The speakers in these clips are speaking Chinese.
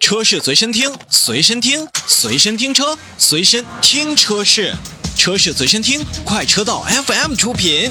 车是随身听，随身听，随身听车，随身听车是，车是随身听，快车道 FM 出品。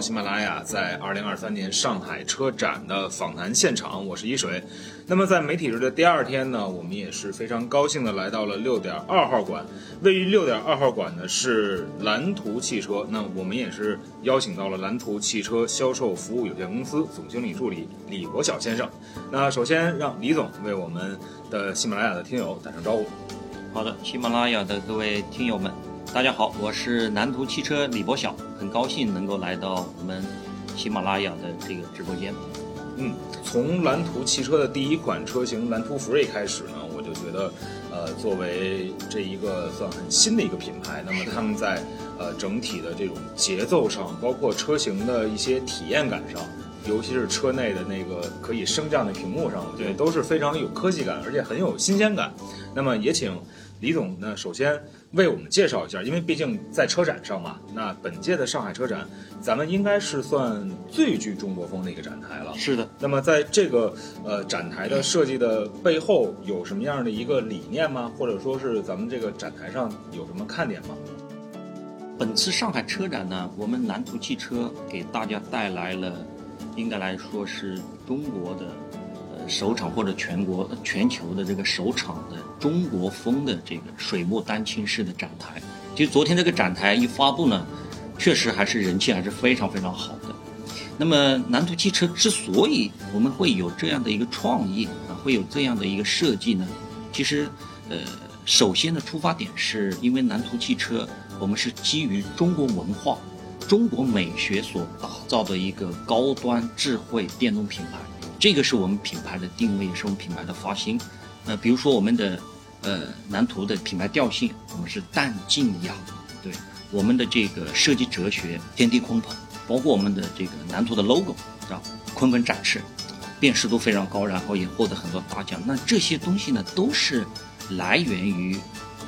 喜马拉雅在二零二三年上海车展的访谈现场，我是一水。那么在媒体日的第二天呢，我们也是非常高兴的来到了六点二号馆。位于六点二号馆的是蓝图汽车，那我们也是邀请到了蓝图汽车销售服务有限公司总经理助理李国晓先生。那首先让李总为我们的喜马拉雅的听友打声招呼。好的，喜马拉雅的各位听友们，大家好，我是蓝图汽车李博晓，很高兴能够来到我们喜马拉雅的这个直播间。嗯，从蓝图汽车的第一款车型蓝图 Free 开始呢，我就觉得，呃，作为这一个算很新的一个品牌，那么他们在呃整体的这种节奏上，包括车型的一些体验感上，尤其是车内的那个可以升降的屏幕上，我觉得都是非常有科技感，而且很有新鲜感。那么也请李总呢，首先为我们介绍一下，因为毕竟在车展上嘛，那本届的上海车展，咱们应该是算最具中国风的一个展台了。是的，那么在这个呃展台的设计的背后，有什么样的一个理念吗？或者说是咱们这个展台上有什么看点吗？本次上海车展呢，我们蓝图汽车给大家带来了，应该来说是中国的呃首场或者全国全球的这个首场的中国风的这个水墨丹青式的展台。其实昨天这个展台一发布呢，确实还是人气还是非常非常好的。那么蓝图汽车之所以我们会有这样的一个创意啊，会有这样的一个设计呢，其实呃，首先的出发点是因为蓝图汽车我们是基于中国文化、中国美学所打造的一个高端智慧电动品牌，这个是我们品牌的定位，也是我们品牌的发心。呃，比如说我们的呃蓝图的品牌调性，我们是淡静雅，对我们的这个设计哲学天地鲲鹏。包括我们的这个蓝图的 logo 啊，鲲鹏展翅，辨识度非常高，然后也获得很多大奖。那这些东西呢，都是来源于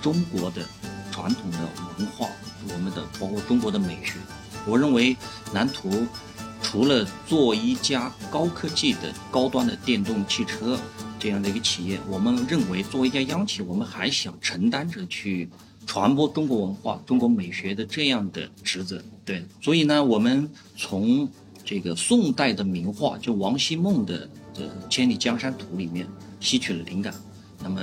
中国的传统的文化，我们的包括中国的美学。我认为蓝图除了做一家高科技的高端的电动汽车这样的一个企业，我们认为作为一家央企，我们还想承担着去。传播中国文化、中国美学的这样的职责，对，所以呢，我们从这个宋代的名画，就王希孟的的《千里江山图》里面吸取了灵感，那么，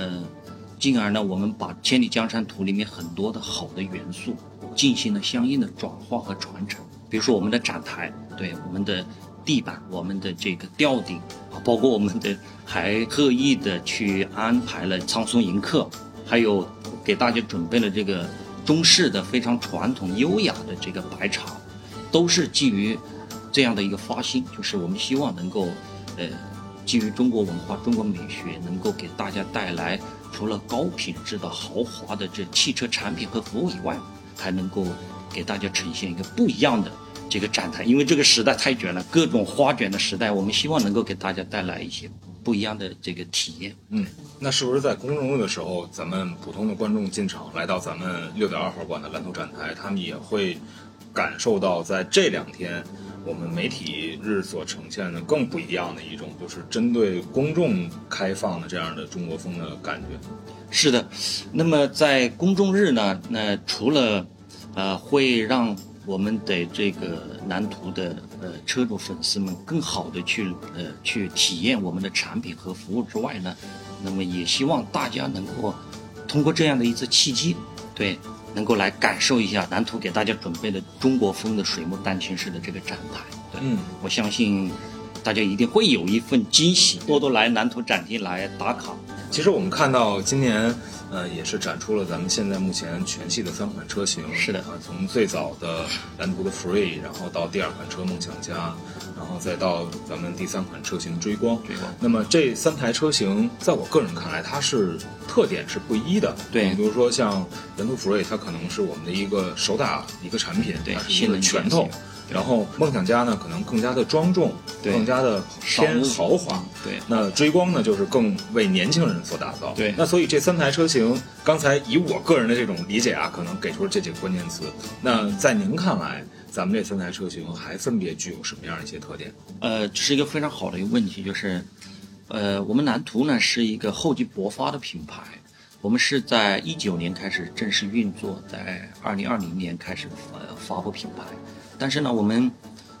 进而呢，我们把《千里江山图》里面很多的好的元素进行了相应的转化和传承，比如说我们的展台，对，我们的地板，我们的这个吊顶啊，包括我们的还特意的去安排了苍松迎客，还有。给大家准备了这个中式的非常传统优雅的这个白茶，都是基于这样的一个发心，就是我们希望能够，呃，基于中国文化、中国美学，能够给大家带来除了高品质的豪华的这汽车产品和服务以外，还能够给大家呈现一个不一样的这个展台。因为这个时代太卷了，各种花卷的时代，我们希望能够给大家带来一些。不一样的这个体验，嗯，那是不是在公众日的时候，咱们普通的观众进场来到咱们六点二号馆的蓝图展台，他们也会感受到在这两天我们媒体日所呈现的更不一样的一种，就是针对公众开放的这样的中国风的感觉。是的，那么在公众日呢，那除了呃会让我们的这个蓝图的呃车主粉丝们更好的去呃去体验我们的产品和服务之外呢，那么也希望大家能够通过这样的一次契机，对，能够来感受一下蓝图给大家准备的中国风的水墨丹青式的这个展台。对，嗯，我相信大家一定会有一份惊喜，多多来蓝图展厅来打卡。其实我们看到今年。呃，也是展出了咱们现在目前全系的三款车型。是的，啊，从最早的蓝图的 Free，然后到第二款车梦想家，然后再到咱们第三款车型追光。追光。那么这三台车型，在我个人看来，它是特点是不一的。对。比如说像蓝图 Free，它可能是我们的一个手打一个产品，对，是一个拳头。然后梦想家呢可能更加的庄重，对更加的偏豪华。对那追光呢，就是更为年轻人所打造。对那所以这三台车型，刚才以我个人的这种理解啊，可能给出了这几个关键词。那在您看来，咱们这三台车型还分别具有什么样的一些特点？呃，这是一个非常好的一个问题，就是，呃，我们蓝图呢是一个厚积薄发的品牌，我们是在一九年开始正式运作，在二零二零年开始呃发布品牌，但是呢，我们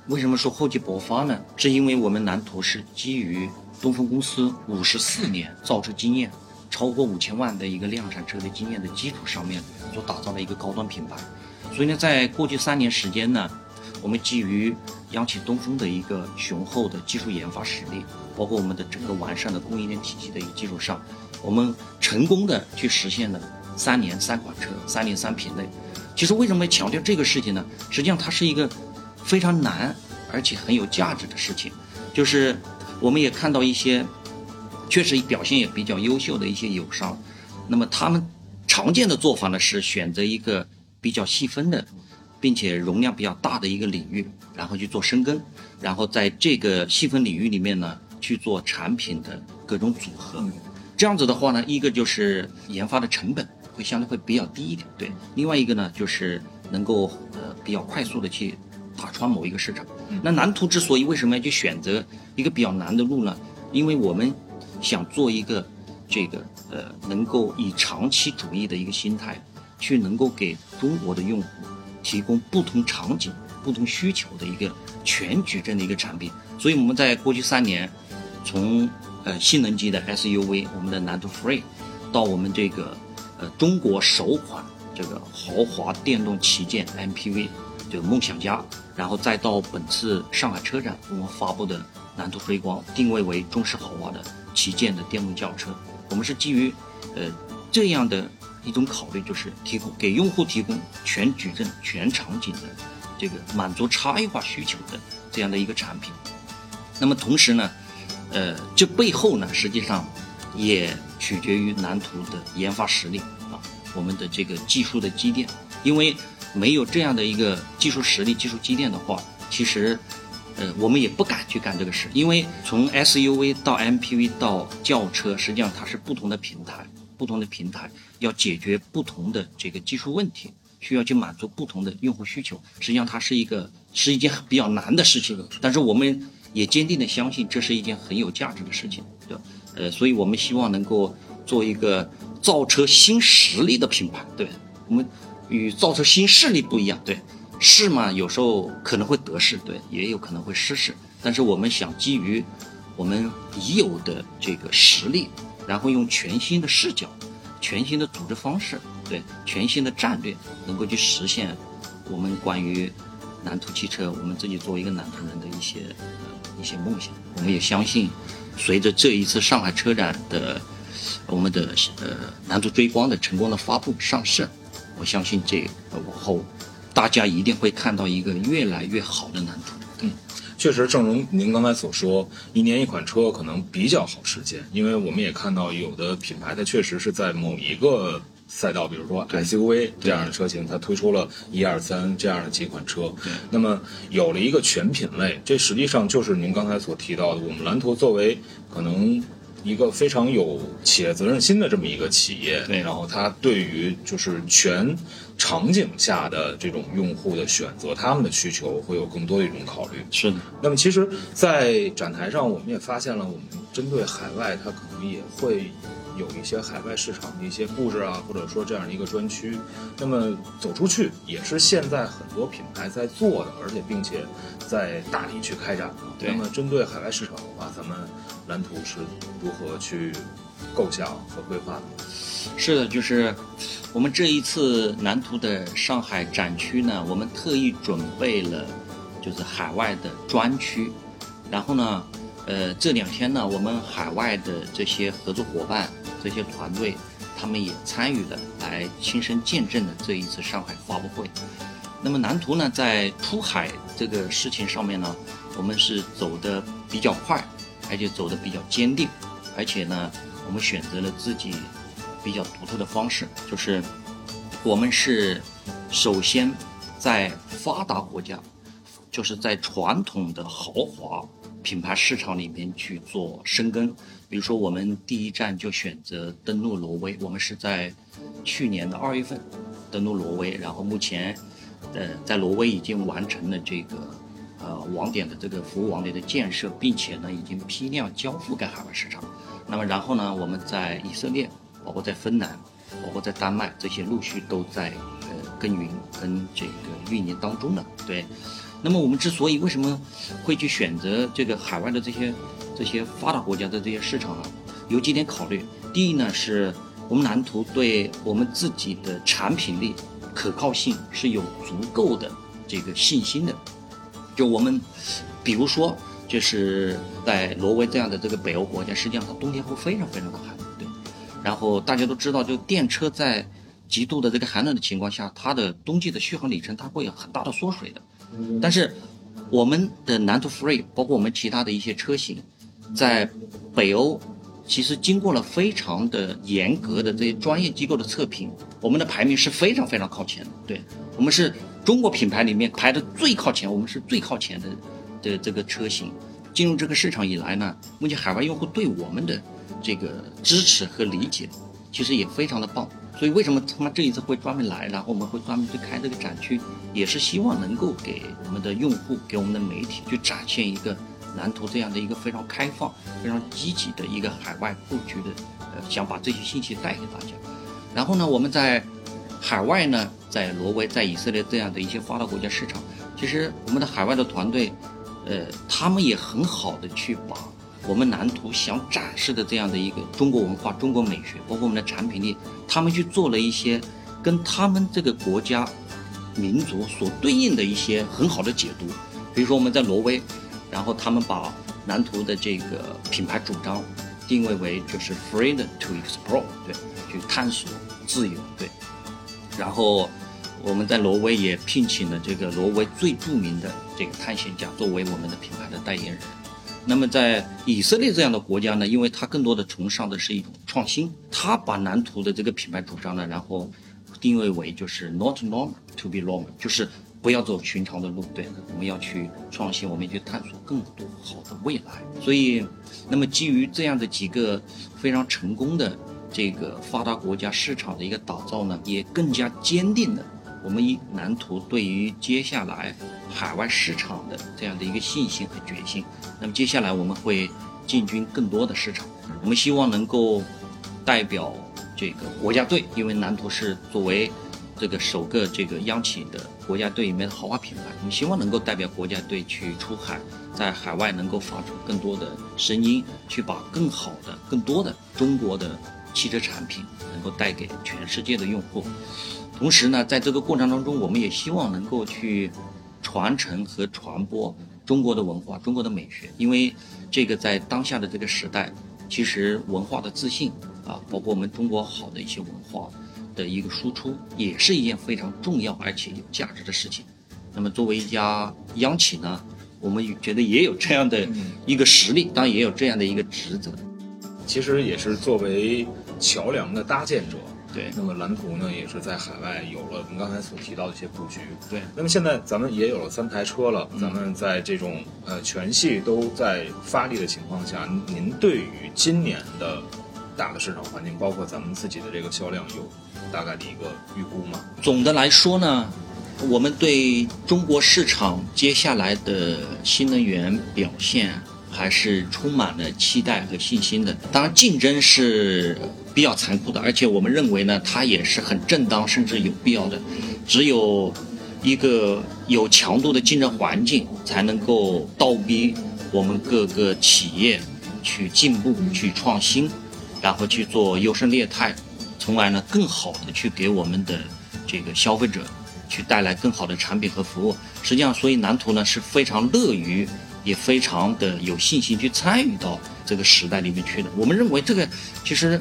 为什么说厚积薄发呢？是因为我们蓝图是基于东风公司五十四年造车经验，超过五千万的一个量产车的经验的基础上面所打造的一个高端品牌。所以呢，在过去三年时间呢，我们基于央企东风的一个雄厚的技术研发实力，包括我们的整个完善的供应链体系的一个基础上，我们成功的去实现了三年三款车、三年三品类。其实为什么强调这个事情呢？实际上它是一个非常难而且很有价值的事情，就是我们也看到一些确实表现也比较优秀的一些友商，那么他们常见的做法呢是选择一个比较细分的，并且容量比较大的一个领域，然后去做深耕，然后在这个细分领域里面呢去做产品的各种组合。这样子的话呢，一个就是研发的成本会相对会比较低一点，对；另外一个呢就是能够呃比较快速的去打穿某一个市场。那蓝图之所以为什么要去选择一个比较难的路呢？因为我们想做一个这个呃能够以长期主义的一个心态，去能够给中国的用户提供不同场景、不同需求的一个全矩阵的一个产品。所以我们在过去三年，从呃性能级的 SUV，我们的蓝图 Free，到我们这个呃中国首款这个豪华电动旗舰 MPV，这个梦想家，然后再到本次上海车展我们发布的蓝图追光，定位为中式豪华的旗舰的电动轿车，我们是基于呃这样的一种考虑，就是提供给用户提供全矩阵、全场景的这个满足差异化需求的这样的一个产品。那么同时呢，呃，这背后呢，实际上也取决于蓝图的研发实力啊，我们的这个技术的积淀，因为没有这样的一个技术实力、技术积淀的话，其实，呃，我们也不敢去干这个事，因为从 SUV 到 MPV 到轿车，实际上它是不同的平台，不同的平台要解决不同的这个技术问题，需要去满足不同的用户需求，实际上它是一个是一件比较难的事情，但是我们也坚定的相信这是一件很有价值的事情，对吧？呃，所以我们希望能够做一个造车新实力的品牌，对我们与造车新势力不一样，对势嘛，有时候可能会得势，对，也有可能会失势，但是我们想基于我们已有的这个实力，然后用全新的视角、全新的组织方式，对，全新的战略，能够去实现我们关于蓝图汽车，我们自己作为一个蓝图人的一些呃一些梦想。我们也相信，随着这一次上海车展的我们的呃蓝图追光的成功的发布上市，我相信这往后大家一定会看到一个越来越好的蓝图。确实，正如您刚才所说，一年一款车可能比较好实现，因为我们也看到有的品牌它确实是在某一个赛道，比如说 SUV 这样的车型，它推出了一二三这样的几款车。对那么有了一个全品类，这实际上就是您刚才所提到的，我们蓝图作为可能。一个非常有企业责任心的这么一个企业，对然后它对于就是全场景下的这种用户的选择，他们的需求会有更多的一种考虑。是的，那么其实，在展台上，我们也发现了，我们针对海外，它可能也会有一些海外市场的一些布置啊，或者说这样的一个专区。那么走出去，也是现在很多品牌在做的，而且并且在大力去开展的。那么针对海外市场的话，咱们蓝图是如何去构想和规划的？是的，就是我们这一次蓝图的上海展区呢，我们特意准备了就是海外的专区，然后呢，呃，这两天呢，我们海外的这些合作伙伴、这些团队，他们也参与了，来亲身见证了这一次上海发布会。那么蓝图呢，在出海这个事情上面呢，我们是走的比较快，而且走的比较坚定，而且呢，我们选择了自己比较独特的方式，就是我们是首先在发达国家，就是在传统的豪华品牌市场里面去做深耕。比如说，我们第一站就选择登陆挪威，我们是在去年的二月份登陆挪威，然后目前，呃，在挪威已经完成了这个呃网点的这个服务网点的建设，并且呢，已经批量交付给海外市场。那么然后呢，我们在以色列，包括在芬兰，包括在丹麦，这些陆续都在呃耕耘跟这个运营当中了。对，那么我们之所以为什么会去选择这个海外的这些？这些发达国家的这些市场啊，有几点考虑。第一呢，是我们蓝图对我们自己的产品力可靠性是有足够的这个信心的。就我们，比如说，就是在挪威这样的这个北欧国家，实际上它冬天会非常非常的寒，对。然后大家都知道，就电车在极度的这个寒冷的情况下，它的冬季的续航里程它会有很大的缩水的。但是我们的蓝图 Free，包括我们其他的一些车型。在北欧，其实经过了非常的严格的这些专业机构的测评，我们的排名是非常非常靠前的。对我们是中国品牌里面排的最靠前，我们是最靠前的的这个车型。进入这个市场以来呢，目前海外用户对我们的这个支持和理解，其实也非常的棒。所以为什么他们这一次会专门来，然后我们会专门去开这个展区，也是希望能够给我们的用户、给我们的媒体去展现一个。蓝图这样的一个非常开放、非常积极的一个海外布局的，呃，想把这些信息带给大家。然后呢，我们在海外呢，在挪威、在以色列这样的一些发达国家市场，其实我们的海外的团队，呃，他们也很好的去把我们蓝图想展示的这样的一个中国文化、中国美学，包括我们的产品力，他们去做了一些跟他们这个国家民族所对应的一些很好的解读。比如说我们在挪威。然后他们把蓝图的这个品牌主张定位为就是 freedom to explore，对，去探索自由，对。然后我们在挪威也聘请了这个挪威最著名的这个探险家作为我们的品牌的代言人。那么在以色列这样的国家呢，因为它更多的崇尚的是一种创新，它把蓝图的这个品牌主张呢，然后定位为就是 not normal to be normal，就是。不要走寻常的路，对，我们要去创新，我们去探索更多好的未来。所以，那么基于这样的几个非常成功的这个发达国家市场的一个打造呢，也更加坚定的我们以蓝图对于接下来海外市场的这样的一个信心和决心。那么接下来我们会进军更多的市场，我们希望能够代表这个国家队，因为蓝图是作为。这个首个这个央企的国家队里面的豪华品牌，我们希望能够代表国家队去出海，在海外能够发出更多的声音，去把更好的、更多的中国的汽车产品能够带给全世界的用户。同时呢，在这个过程当中，我们也希望能够去传承和传播中国的文化、中国的美学，因为这个在当下的这个时代，其实文化的自信啊，包括我们中国好的一些文化。的一个输出也是一件非常重要而且有价值的事情。那么作为一家央企呢，我们觉得也有这样的一个实力，当然也有这样的一个职责。其实也是作为桥梁的搭建者。对。那么蓝图呢，也是在海外有了我们刚才所提到的一些布局。对。那么现在咱们也有了三台车了，咱们在这种呃全系都在发力的情况下，您对于今年的大的市场环境，包括咱们自己的这个销量有？大概的一个预估吗？总的来说呢，我们对中国市场接下来的新能源表现还是充满了期待和信心的。当然，竞争是比较残酷的，而且我们认为呢，它也是很正当，甚至有必要的。只有一个有强度的竞争环境，才能够倒逼我们各个企业去进步、去创新，然后去做优胜劣汰。从而呢，更好的去给我们的这个消费者去带来更好的产品和服务。实际上，所以蓝图呢是非常乐于，也非常的有信心去参与到这个时代里面去的。我们认为这个其实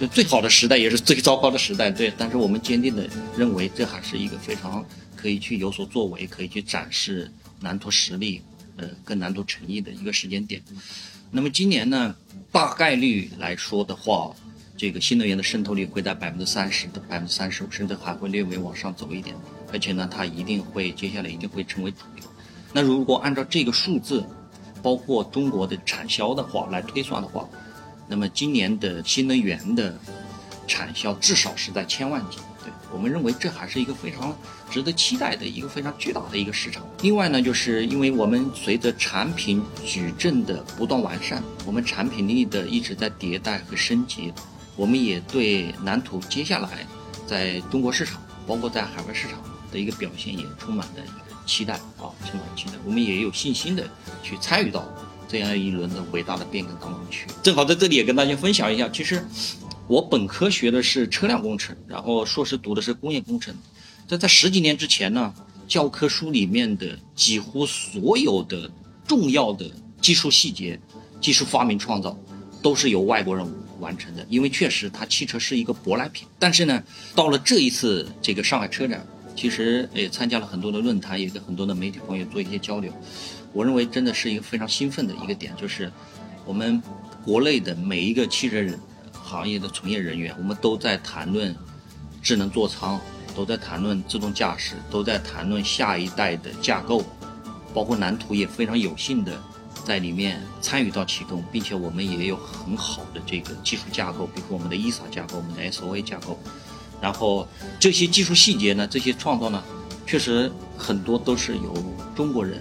就最好的时代，也是最糟糕的时代，对。但是我们坚定的认为，这还是一个非常可以去有所作为，可以去展示蓝图实力，呃，跟蓝图诚意的一个时间点。那么今年呢，大概率来说的话。这个新能源的渗透率会在百分之三十到百分之三十五，甚至还会略微往上走一点。而且呢，它一定会接下来一定会成为主流。那如果按照这个数字，包括中国的产销的话来推算的话，那么今年的新能源的产销至少是在千万级。对我们认为这还是一个非常值得期待的一个非常巨大的一个市场。另外呢，就是因为我们随着产品矩阵的不断完善，我们产品力的一直在迭代和升级，我们也对蓝图接下来在中国市场，包括在海外市场的一个表现也充满了一个期待啊，充满期待。我们也有信心的去参与到这样一轮的伟大的变革当中去。正好在这里也跟大家分享一下，其实。我本科学的是车辆工程，然后硕士读的是工业工程。这在十几年之前呢，教科书里面的几乎所有的重要的技术细节、技术发明创造，都是由外国人完成的。因为确实，它汽车是一个舶来品。但是呢，到了这一次这个上海车展，其实也参加了很多的论坛，也跟很多的媒体朋友做一些交流。我认为真的是一个非常兴奋的一个点，就是我们国内的每一个汽车。行业的从业人员，我们都在谈论智能座舱，都在谈论自动驾驶，都在谈论下一代的架构，包括蓝图也非常有幸的在里面参与到其中，并且我们也有很好的这个技术架构，比如说我们的 ESA 架构，我们的 SOA 架构，然后这些技术细节呢，这些创造呢，确实很多都是由中国人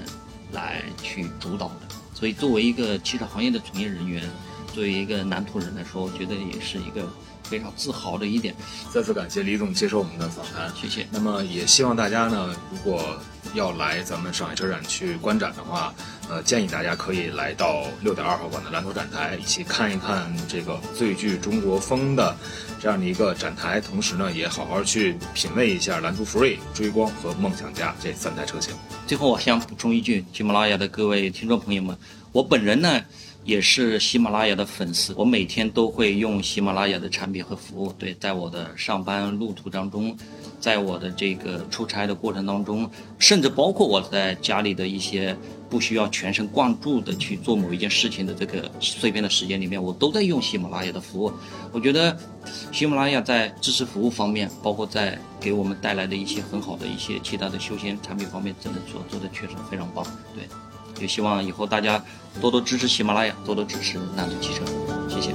来去主导的，所以作为一个汽车行业的从业人员。作为一个南通人来说，我觉得也是一个非常自豪的一点。再次感谢李总接受我们的访谈，谢谢。那么也希望大家呢，如果要来咱们上海车展去观展的话，呃，建议大家可以来到六点二号馆的蓝图展台，一起看一看这个最具中国风的这样的一个展台，同时呢，也好好去品味一下蓝图 Free、追光和梦想家这三台车型。最后，我想补充一句，喜马拉雅的各位听众朋友们，我本人呢。也是喜马拉雅的粉丝，我每天都会用喜马拉雅的产品和服务。对，在我的上班路途当中，在我的这个出差的过程当中，甚至包括我在家里的一些不需要全神贯注的去做某一件事情的这个碎片的时间里面，我都在用喜马拉雅的服务。我觉得喜马拉雅在知识服务方面，包括在给我们带来的一些很好的一些其他的休闲产品方面，真的做做的确实非常棒。对。也希望以后大家多多支持喜马拉雅，多多支持南都汽车，谢谢。